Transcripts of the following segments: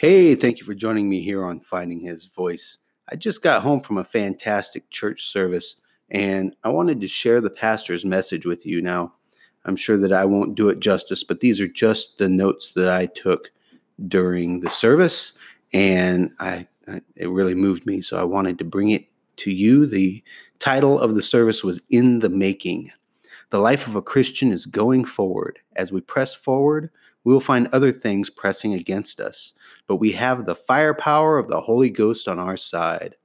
Hey, thank you for joining me here on Finding His Voice. I just got home from a fantastic church service and I wanted to share the pastor's message with you now. I'm sure that I won't do it justice, but these are just the notes that I took during the service and I, I it really moved me, so I wanted to bring it to you. The title of the service was In the Making. The life of a Christian is going forward. As we press forward, we will find other things pressing against us, but we have the firepower of the Holy Ghost on our side.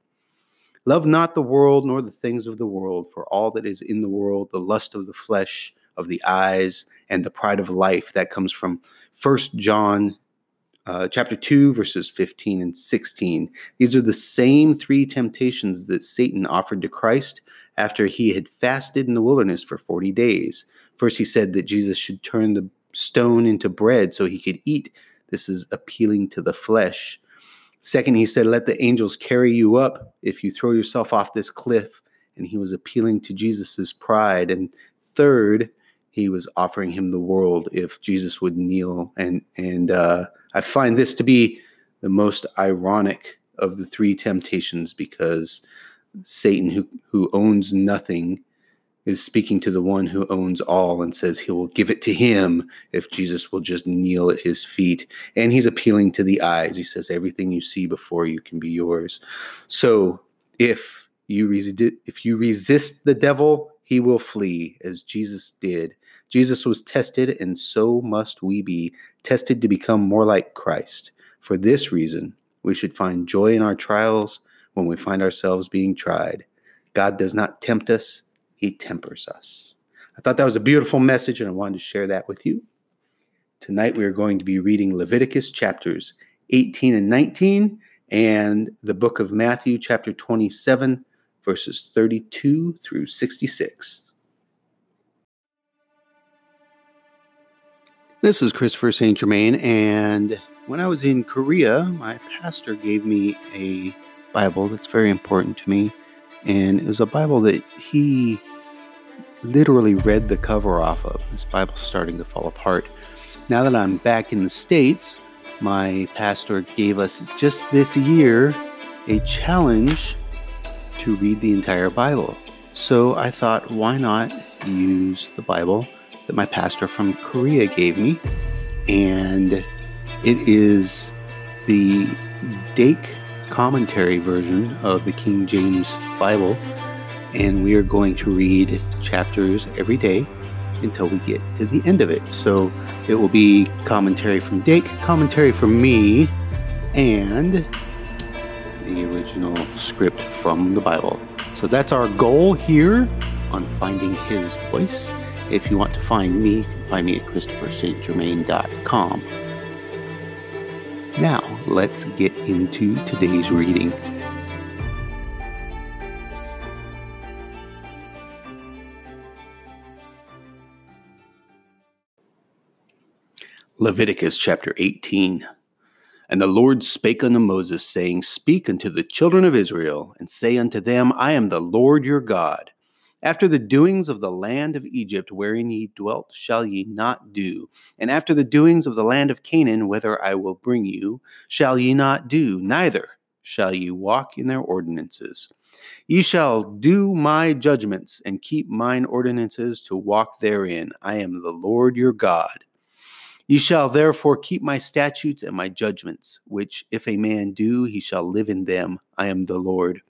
Love not the world nor the things of the world, for all that is in the world, the lust of the flesh, of the eyes, and the pride of life. That comes from 1 John uh, chapter 2, verses 15 and 16. These are the same three temptations that Satan offered to Christ after he had fasted in the wilderness for 40 days. First, he said that Jesus should turn the stone into bread so he could eat. This is appealing to the flesh. Second, he said, Let the angels carry you up if you throw yourself off this cliff. And he was appealing to Jesus's pride. And third, he was offering him the world if Jesus would kneel. And and uh, I find this to be the most ironic of the three temptations because Satan, who, who owns nothing, is speaking to the one who owns all and says he will give it to him if Jesus will just kneel at his feet. And he's appealing to the eyes. He says, Everything you see before you can be yours. So if you, resist, if you resist the devil, he will flee, as Jesus did. Jesus was tested, and so must we be tested to become more like Christ. For this reason, we should find joy in our trials when we find ourselves being tried. God does not tempt us, He tempers us. I thought that was a beautiful message, and I wanted to share that with you. Tonight, we are going to be reading Leviticus chapters 18 and 19 and the book of Matthew, chapter 27, verses 32 through 66. This is Christopher St. Germain, and when I was in Korea, my pastor gave me a Bible that's very important to me. And it was a Bible that he literally read the cover off of. This Bible's starting to fall apart. Now that I'm back in the States, my pastor gave us just this year a challenge to read the entire Bible. So I thought, why not use the Bible that my pastor from Korea gave me? And it is the Dake commentary version of the King James Bible, and we are going to read chapters every day until we get to the end of it. So it will be commentary from Dake, commentary from me, and the original script from the Bible. So that's our goal here on finding his voice. If you want to find me, you can find me at christopherstgermain.com. Now, let's get into today's reading. Leviticus chapter 18. And the Lord spake unto Moses, saying, Speak unto the children of Israel, and say unto them, I am the Lord your God. After the doings of the land of Egypt wherein ye dwelt shall ye not do, and after the doings of the land of Canaan whither I will bring you shall ye not do, neither shall ye walk in their ordinances. Ye shall do my judgments and keep mine ordinances to walk therein. I am the Lord your God. Ye shall therefore keep my statutes and my judgments, which if a man do, he shall live in them. I am the Lord.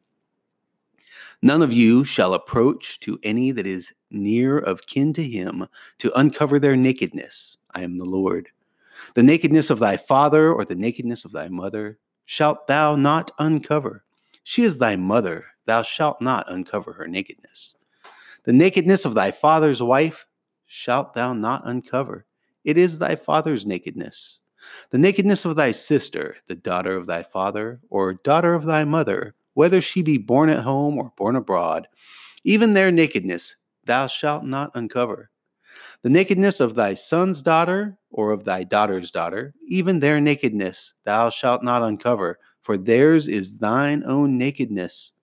None of you shall approach to any that is near of kin to him to uncover their nakedness. I am the Lord. The nakedness of thy father or the nakedness of thy mother shalt thou not uncover. She is thy mother, thou shalt not uncover her nakedness. The nakedness of thy father's wife shalt thou not uncover. It is thy father's nakedness. The nakedness of thy sister, the daughter of thy father, or daughter of thy mother, whether she be born at home or born abroad, even their nakedness thou shalt not uncover. The nakedness of thy son's daughter or of thy daughter's daughter, even their nakedness thou shalt not uncover, for theirs is thine own nakedness.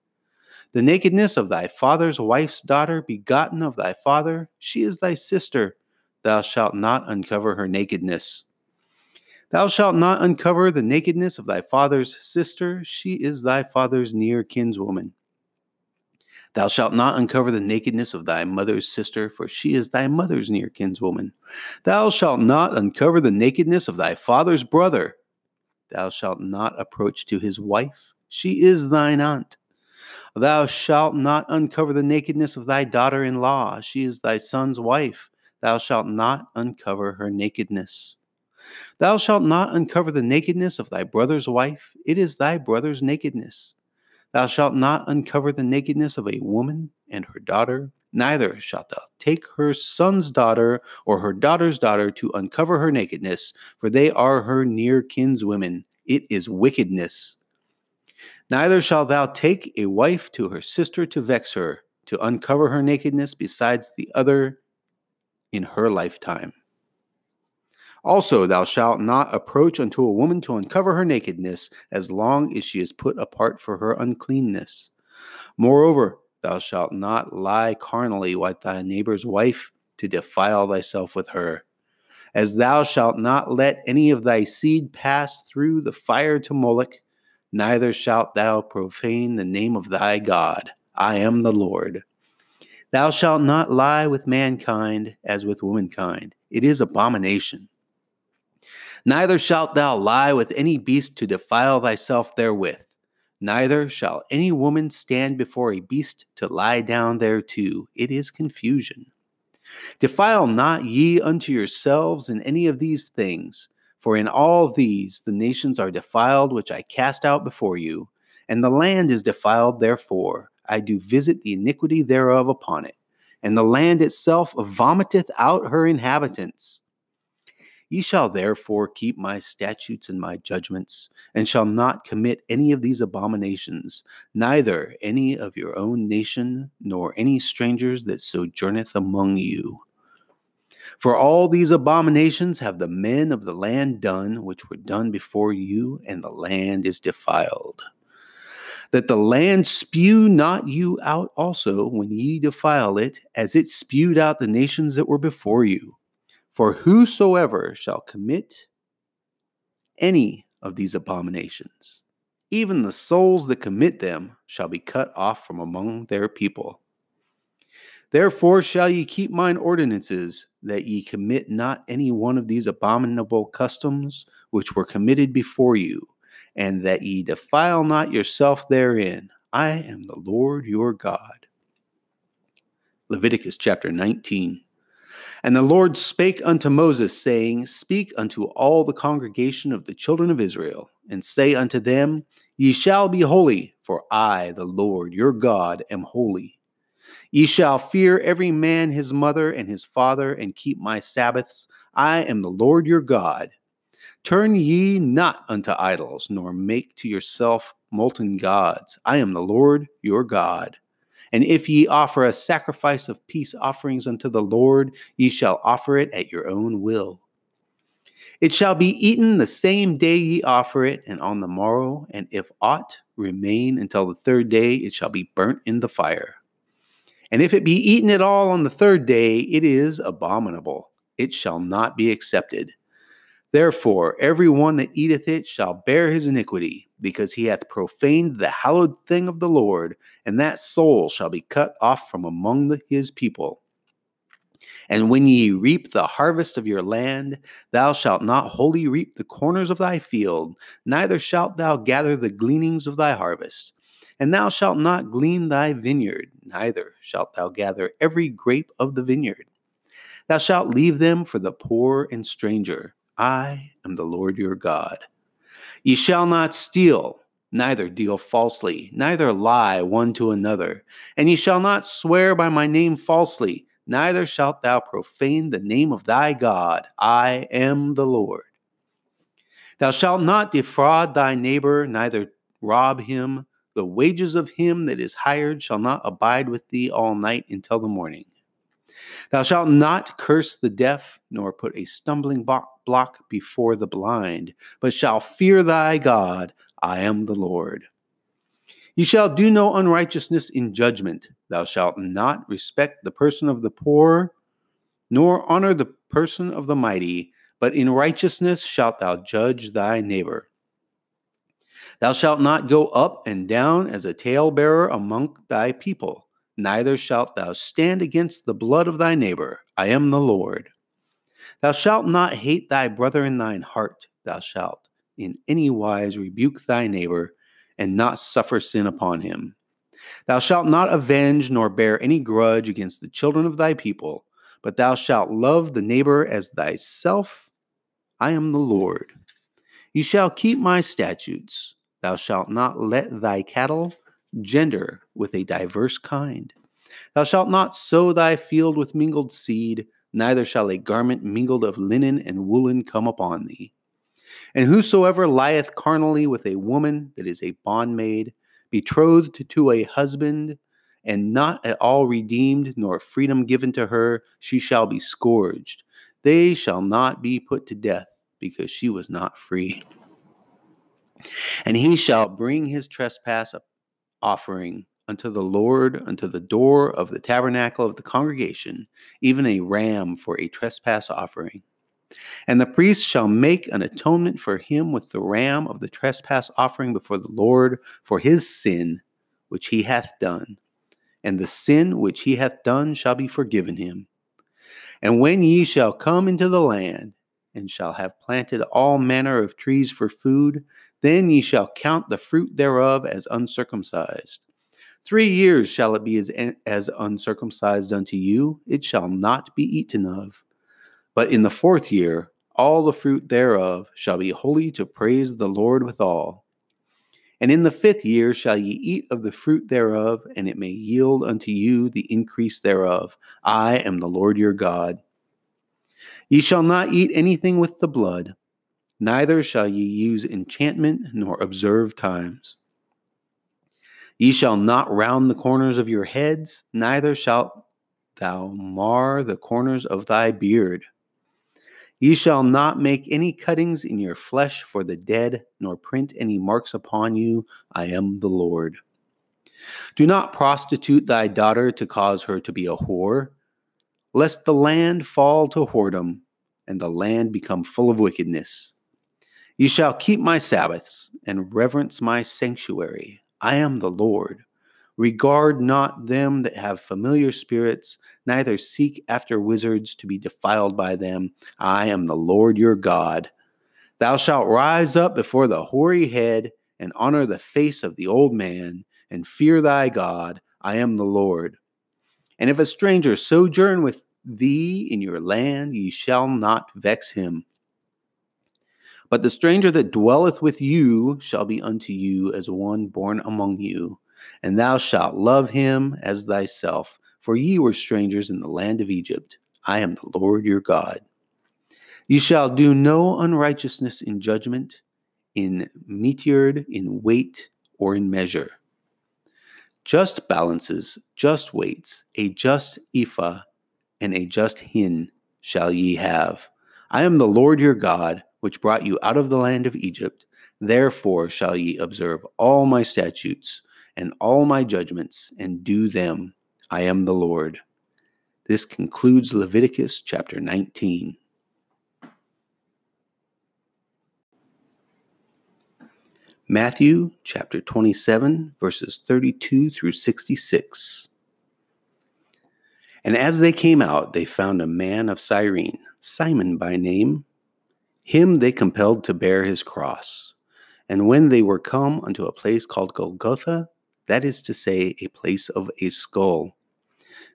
The nakedness of thy father's wife's daughter, begotten of thy father, she is thy sister, thou shalt not uncover her nakedness. Thou shalt not uncover the nakedness of thy father's sister, she is thy father's near kinswoman. Thou shalt not uncover the nakedness of thy mother's sister, for she is thy mother's near kinswoman. Thou shalt not uncover the nakedness of thy father's brother. Thou shalt not approach to his wife, she is thine aunt. Thou shalt not uncover the nakedness of thy daughter in law, she is thy son's wife. Thou shalt not uncover her nakedness. Thou shalt not uncover the nakedness of thy brother's wife, it is thy brother's nakedness. Thou shalt not uncover the nakedness of a woman and her daughter, neither shalt thou take her son's daughter or her daughter's daughter to uncover her nakedness, for they are her near kinswomen. It is wickedness. Neither shalt thou take a wife to her sister to vex her, to uncover her nakedness besides the other in her lifetime. Also, thou shalt not approach unto a woman to uncover her nakedness, as long as she is put apart for her uncleanness. Moreover, thou shalt not lie carnally with thy neighbor's wife to defile thyself with her. As thou shalt not let any of thy seed pass through the fire to Moloch, neither shalt thou profane the name of thy God. I am the Lord. Thou shalt not lie with mankind as with womankind. It is abomination. Neither shalt thou lie with any beast to defile thyself therewith. Neither shall any woman stand before a beast to lie down thereto. It is confusion. Defile not ye unto yourselves in any of these things, for in all these the nations are defiled which I cast out before you, and the land is defiled therefore. I do visit the iniquity thereof upon it, and the land itself vomiteth out her inhabitants. Ye shall therefore keep my statutes and my judgments, and shall not commit any of these abominations, neither any of your own nation, nor any strangers that sojourneth among you. For all these abominations have the men of the land done, which were done before you, and the land is defiled. That the land spew not you out also when ye defile it, as it spewed out the nations that were before you. For whosoever shall commit any of these abominations, even the souls that commit them shall be cut off from among their people. Therefore shall ye keep mine ordinances, that ye commit not any one of these abominable customs which were committed before you, and that ye defile not yourself therein. I am the Lord your God. Leviticus chapter 19. And the Lord spake unto Moses, saying, Speak unto all the congregation of the children of Israel, and say unto them, Ye shall be holy, for I, the Lord your God, am holy. Ye shall fear every man his mother and his father, and keep my Sabbaths. I am the Lord your God. Turn ye not unto idols, nor make to yourself molten gods. I am the Lord your God. And if ye offer a sacrifice of peace offerings unto the Lord, ye shall offer it at your own will. It shall be eaten the same day ye offer it, and on the morrow, and if aught remain until the third day, it shall be burnt in the fire. And if it be eaten at all on the third day, it is abominable. It shall not be accepted. Therefore, every one that eateth it shall bear his iniquity because he hath profaned the hallowed thing of the Lord, and that soul shall be cut off from among the, his people. And when ye reap the harvest of your land, thou shalt not wholly reap the corners of thy field, neither shalt thou gather the gleanings of thy harvest. And thou shalt not glean thy vineyard, neither shalt thou gather every grape of the vineyard. Thou shalt leave them for the poor and stranger. I am the Lord your God. Ye shall not steal, neither deal falsely, neither lie one to another. And ye shall not swear by my name falsely, neither shalt thou profane the name of thy God. I am the Lord. Thou shalt not defraud thy neighbor, neither rob him. The wages of him that is hired shall not abide with thee all night until the morning. Thou shalt not curse the deaf, nor put a stumbling block before the blind, but shall fear thy God. I am the Lord. Ye shall do no unrighteousness in judgment. Thou shalt not respect the person of the poor, nor honor the person of the mighty, but in righteousness shalt thou judge thy neighbor. Thou shalt not go up and down as a talebearer among thy people, neither shalt thou stand against the blood of thy neighbor. I am the Lord. Thou shalt not hate thy brother in thine heart. Thou shalt in any wise rebuke thy neighbor, and not suffer sin upon him. Thou shalt not avenge nor bear any grudge against the children of thy people, but thou shalt love the neighbor as thyself. I am the Lord. Ye shall keep my statutes. Thou shalt not let thy cattle gender with a diverse kind. Thou shalt not sow thy field with mingled seed, neither shall a garment mingled of linen and woolen come upon thee. And whosoever lieth carnally with a woman that is a bondmaid, betrothed to a husband, and not at all redeemed, nor freedom given to her, she shall be scourged. They shall not be put to death, because she was not free. And he shall bring his trespass offering unto the Lord, unto the door of the tabernacle of the congregation, even a ram for a trespass offering. And the priest shall make an atonement for him with the ram of the trespass offering before the Lord for his sin which he hath done. And the sin which he hath done shall be forgiven him. And when ye shall come into the land, and shall have planted all manner of trees for food, then ye shall count the fruit thereof as uncircumcised. Three years shall it be as, as uncircumcised unto you, it shall not be eaten of. But in the fourth year, all the fruit thereof shall be holy to praise the Lord withal. And in the fifth year shall ye eat of the fruit thereof, and it may yield unto you the increase thereof. I am the Lord your God. Ye shall not eat anything with the blood, neither shall ye use enchantment nor observe times. Ye shall not round the corners of your heads, neither shalt thou mar the corners of thy beard. Ye shall not make any cuttings in your flesh for the dead, nor print any marks upon you. I am the Lord. Do not prostitute thy daughter to cause her to be a whore, lest the land fall to whoredom, and the land become full of wickedness. Ye shall keep my Sabbaths, and reverence my sanctuary. I am the Lord. Regard not them that have familiar spirits, neither seek after wizards to be defiled by them. I am the Lord your God. Thou shalt rise up before the hoary head, and honor the face of the old man, and fear thy God. I am the Lord. And if a stranger sojourn with thee in your land, ye shall not vex him. But the stranger that dwelleth with you shall be unto you as one born among you and thou shalt love him as thyself. For ye were strangers in the land of Egypt. I am the Lord your God. Ye shall do no unrighteousness in judgment, in meteyard, in weight, or in measure. Just balances, just weights, a just ephah, and a just hin shall ye have. I am the Lord your God, which brought you out of the land of Egypt. Therefore shall ye observe all my statutes and all my judgments and do them. I am the Lord. This concludes Leviticus chapter 19. Matthew chapter 27, verses 32 through 66. And as they came out, they found a man of Cyrene, Simon by name. Him they compelled to bear his cross. And when they were come unto a place called Golgotha, that is to say, a place of a skull.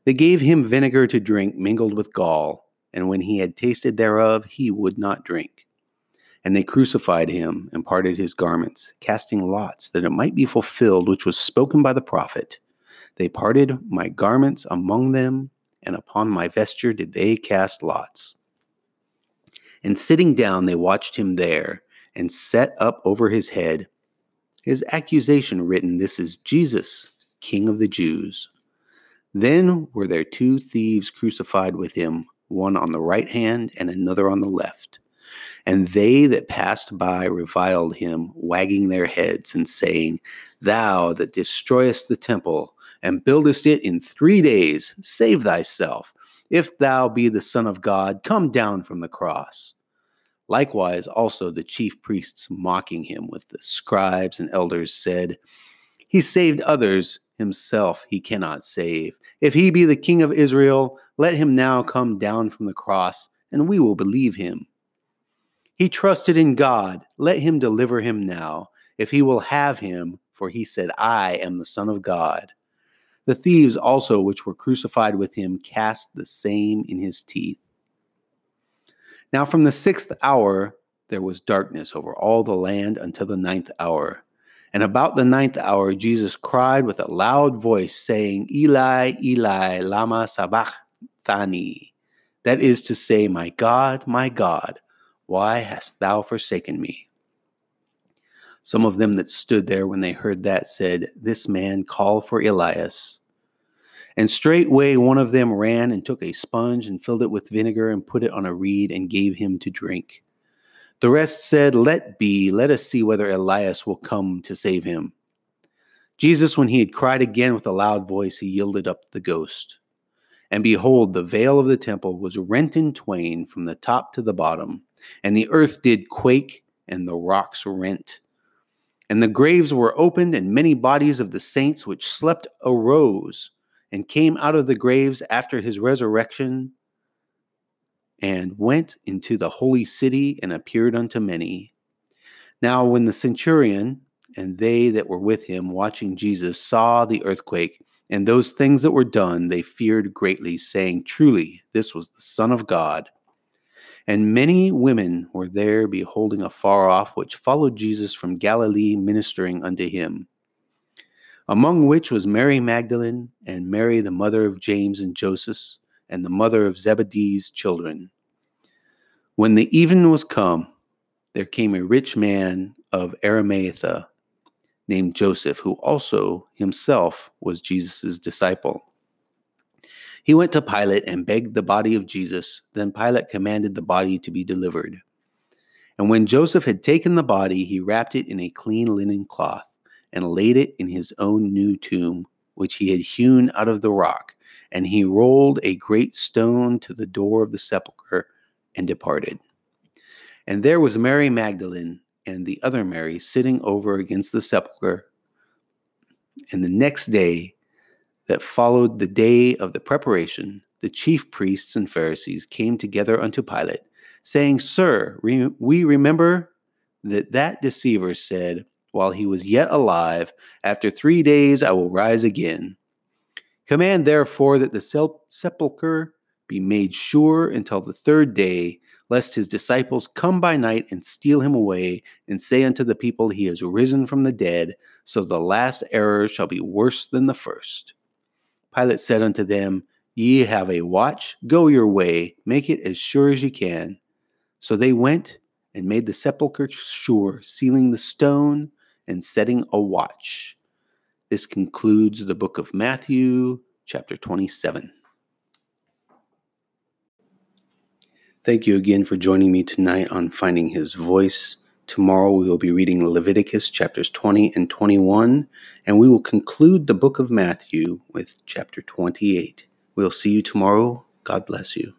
They gave him vinegar to drink mingled with gall, and when he had tasted thereof, he would not drink. And they crucified him and parted his garments, casting lots, that it might be fulfilled which was spoken by the prophet. They parted my garments among them, and upon my vesture did they cast lots. And sitting down, they watched him there, and set up over his head his accusation written, This is Jesus, King of the Jews. Then were there two thieves crucified with him, one on the right hand and another on the left. And they that passed by reviled him, wagging their heads and saying, Thou that destroyest the temple and buildest it in three days, save thyself. If thou be the Son of God, come down from the cross. Likewise, also the chief priests mocking him with the scribes and elders said, He saved others, himself he cannot save. If he be the king of Israel, let him now come down from the cross, and we will believe him. He trusted in God, let him deliver him now, if he will have him, for he said, I am the Son of God. The thieves also which were crucified with him cast the same in his teeth. Now from the sixth hour there was darkness over all the land until the ninth hour. And about the ninth hour, Jesus cried with a loud voice, saying, Eli, Eli, Lama Sabachthani. That is to say, My God, my God, why hast thou forsaken me? Some of them that stood there when they heard that said, This man call for Elias. And straightway one of them ran and took a sponge and filled it with vinegar and put it on a reed and gave him to drink. The rest said, Let be, let us see whether Elias will come to save him. Jesus, when he had cried again with a loud voice, he yielded up the ghost. And behold, the veil of the temple was rent in twain from the top to the bottom, and the earth did quake, and the rocks rent. And the graves were opened, and many bodies of the saints which slept arose and came out of the graves after his resurrection and went into the holy city and appeared unto many. Now, when the centurion and they that were with him watching Jesus saw the earthquake and those things that were done, they feared greatly, saying, Truly, this was the Son of God. And many women were there beholding afar off, which followed Jesus from Galilee, ministering unto him. Among which was Mary Magdalene, and Mary the mother of James and Joseph, and the mother of Zebedee's children. When the even was come, there came a rich man of Arimathea named Joseph, who also himself was Jesus' disciple. He went to Pilate and begged the body of Jesus. Then Pilate commanded the body to be delivered. And when Joseph had taken the body, he wrapped it in a clean linen cloth and laid it in his own new tomb, which he had hewn out of the rock and he rolled a great stone to the door of the sepulchre and departed. And there was Mary Magdalene and the other Mary sitting over against the sepulchre. And the next day that followed the day of the preparation, the chief priests and Pharisees came together unto Pilate, saying, Sir, we remember that that deceiver said, while he was yet alive, After three days I will rise again. Command therefore that the sepulchre be made sure until the third day, lest his disciples come by night and steal him away, and say unto the people, He is risen from the dead, so the last error shall be worse than the first. Pilate said unto them, Ye have a watch, go your way, make it as sure as ye can. So they went and made the sepulchre sure, sealing the stone and setting a watch. This concludes the book of Matthew, chapter 27. Thank you again for joining me tonight on Finding His Voice. Tomorrow we will be reading Leviticus chapters 20 and 21, and we will conclude the book of Matthew with chapter 28. We'll see you tomorrow. God bless you.